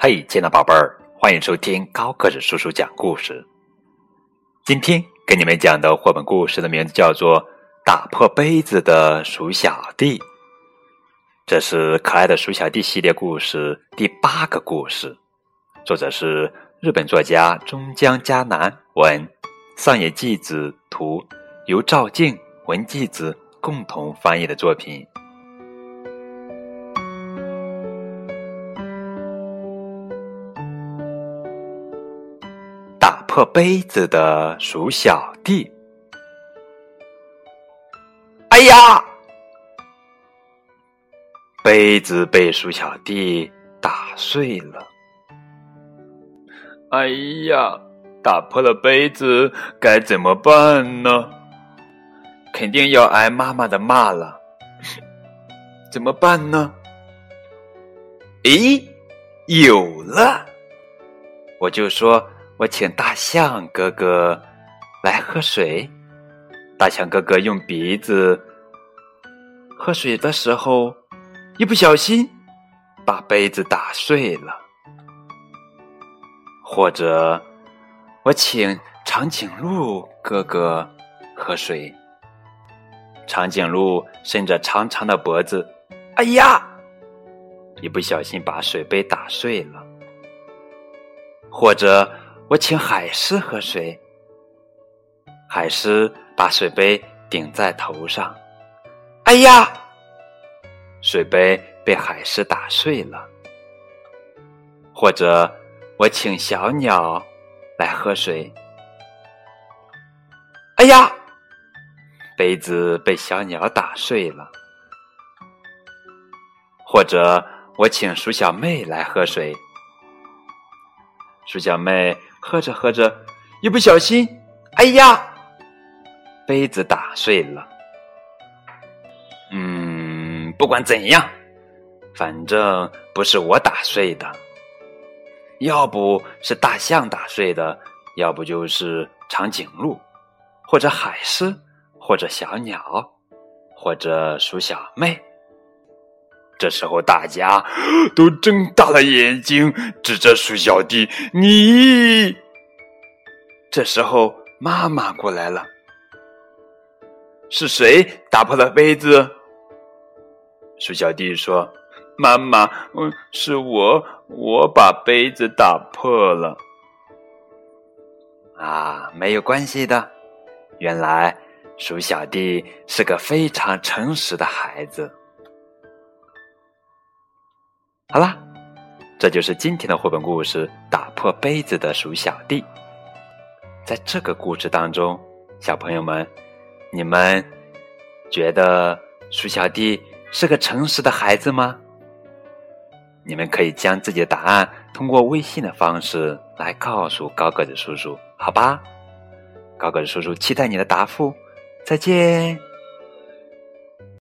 嘿，亲爱的宝贝儿，欢迎收听高个子叔叔讲故事。今天给你们讲的绘本故事的名字叫做《打破杯子的鼠小弟》，这是可爱的鼠小弟系列故事第八个故事。作者是日本作家中江嘉南，文上野纪子图，由赵静、文纪子共同翻译的作品。破杯子的鼠小弟，哎呀！杯子被鼠小弟打碎了。哎呀！打破了杯子该怎么办呢？肯定要挨妈妈的骂了。怎么办呢？咦，有了！我就说。我请大象哥哥来喝水。大象哥哥用鼻子喝水的时候，一不小心把杯子打碎了。或者，我请长颈鹿哥哥喝水。长颈鹿伸着长长的脖子，哎呀，一不小心把水杯打碎了。或者。我请海狮喝水，海狮把水杯顶在头上，哎呀，水杯被海狮打碎了。或者我请小鸟来喝水，哎呀，杯子被小鸟打碎了。或者我请鼠小妹来喝水，鼠小妹。喝着喝着，一不小心，哎呀，杯子打碎了。嗯，不管怎样，反正不是我打碎的，要不是大象打碎的，要不就是长颈鹿，或者海狮，或者小鸟，或者鼠小妹。这时候，大家都睁大了眼睛，指着鼠小弟。你这时候，妈妈过来了。是谁打破了杯子？鼠小弟说：“妈妈，嗯，是我，我把杯子打破了。”啊，没有关系的。原来，鼠小弟是个非常诚实的孩子。好啦，这就是今天的绘本故事《打破杯子的鼠小弟》。在这个故事当中，小朋友们，你们觉得鼠小弟是个诚实的孩子吗？你们可以将自己的答案通过微信的方式来告诉高个子叔叔，好吧？高个子叔叔期待你的答复，再见。